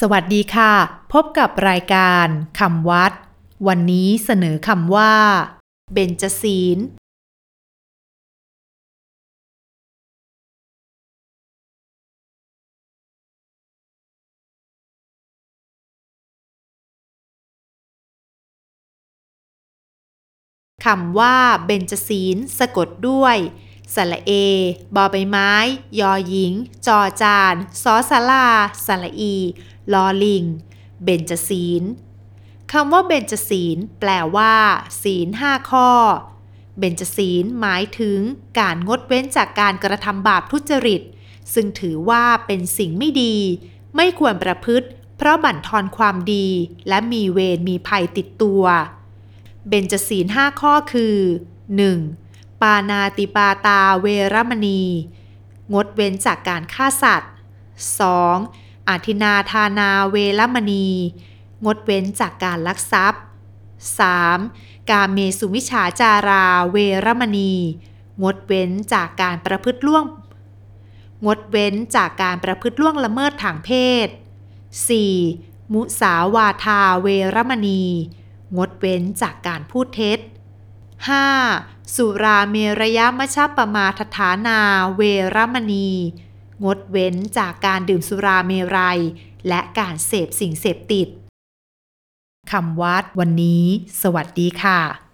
สวัสดีค่ะ พบกับรายการคำวัด วันนี้เสนอคำว่า เบญจศีลคำว่าเบญจศีลสะกดด้วย สระเอ บอใบไม้ ยอหญิง จอจานสอสาราสระอี ลอลิง เบญจศีลคำว่าเบญจศีลแปลว่า ศีลห้าข้อ เบญจศีลหมายถึงการงดเว้นจากการกระทำบาปทุจริต ซึ่งถือว่าเป็นสิ่งไม่ดี ไม่ควรประพฤติ เพราะบั่นทอนความดี และมีเวรมีภัยติดตัว เบญจศีลห้าข้อคือ 1. ปานาติปาตาเวรมณี งดเว้นจากการฆ่าสัตว์ 2. อาทินาทานาเวรมณี งดเว้นจากการลักทรัพย์ 3. กาเมสุมิชาจาราเวรมณี งดเว้นจากการประพฤติล่วง งดเว้นจากการประพฤติล่วงละเมิดทางเพศ 4. มุสาวาทาเวรมณี งดเว้นจากการพูดเท็จ 5. สุราเมรยมชปมาทฐานาเวรมณี งดเว้นจากการดื่มสุราเมรัย และการเสพสิ่งเสพติดคำวัดวันนี้ สวัสดีค่ะ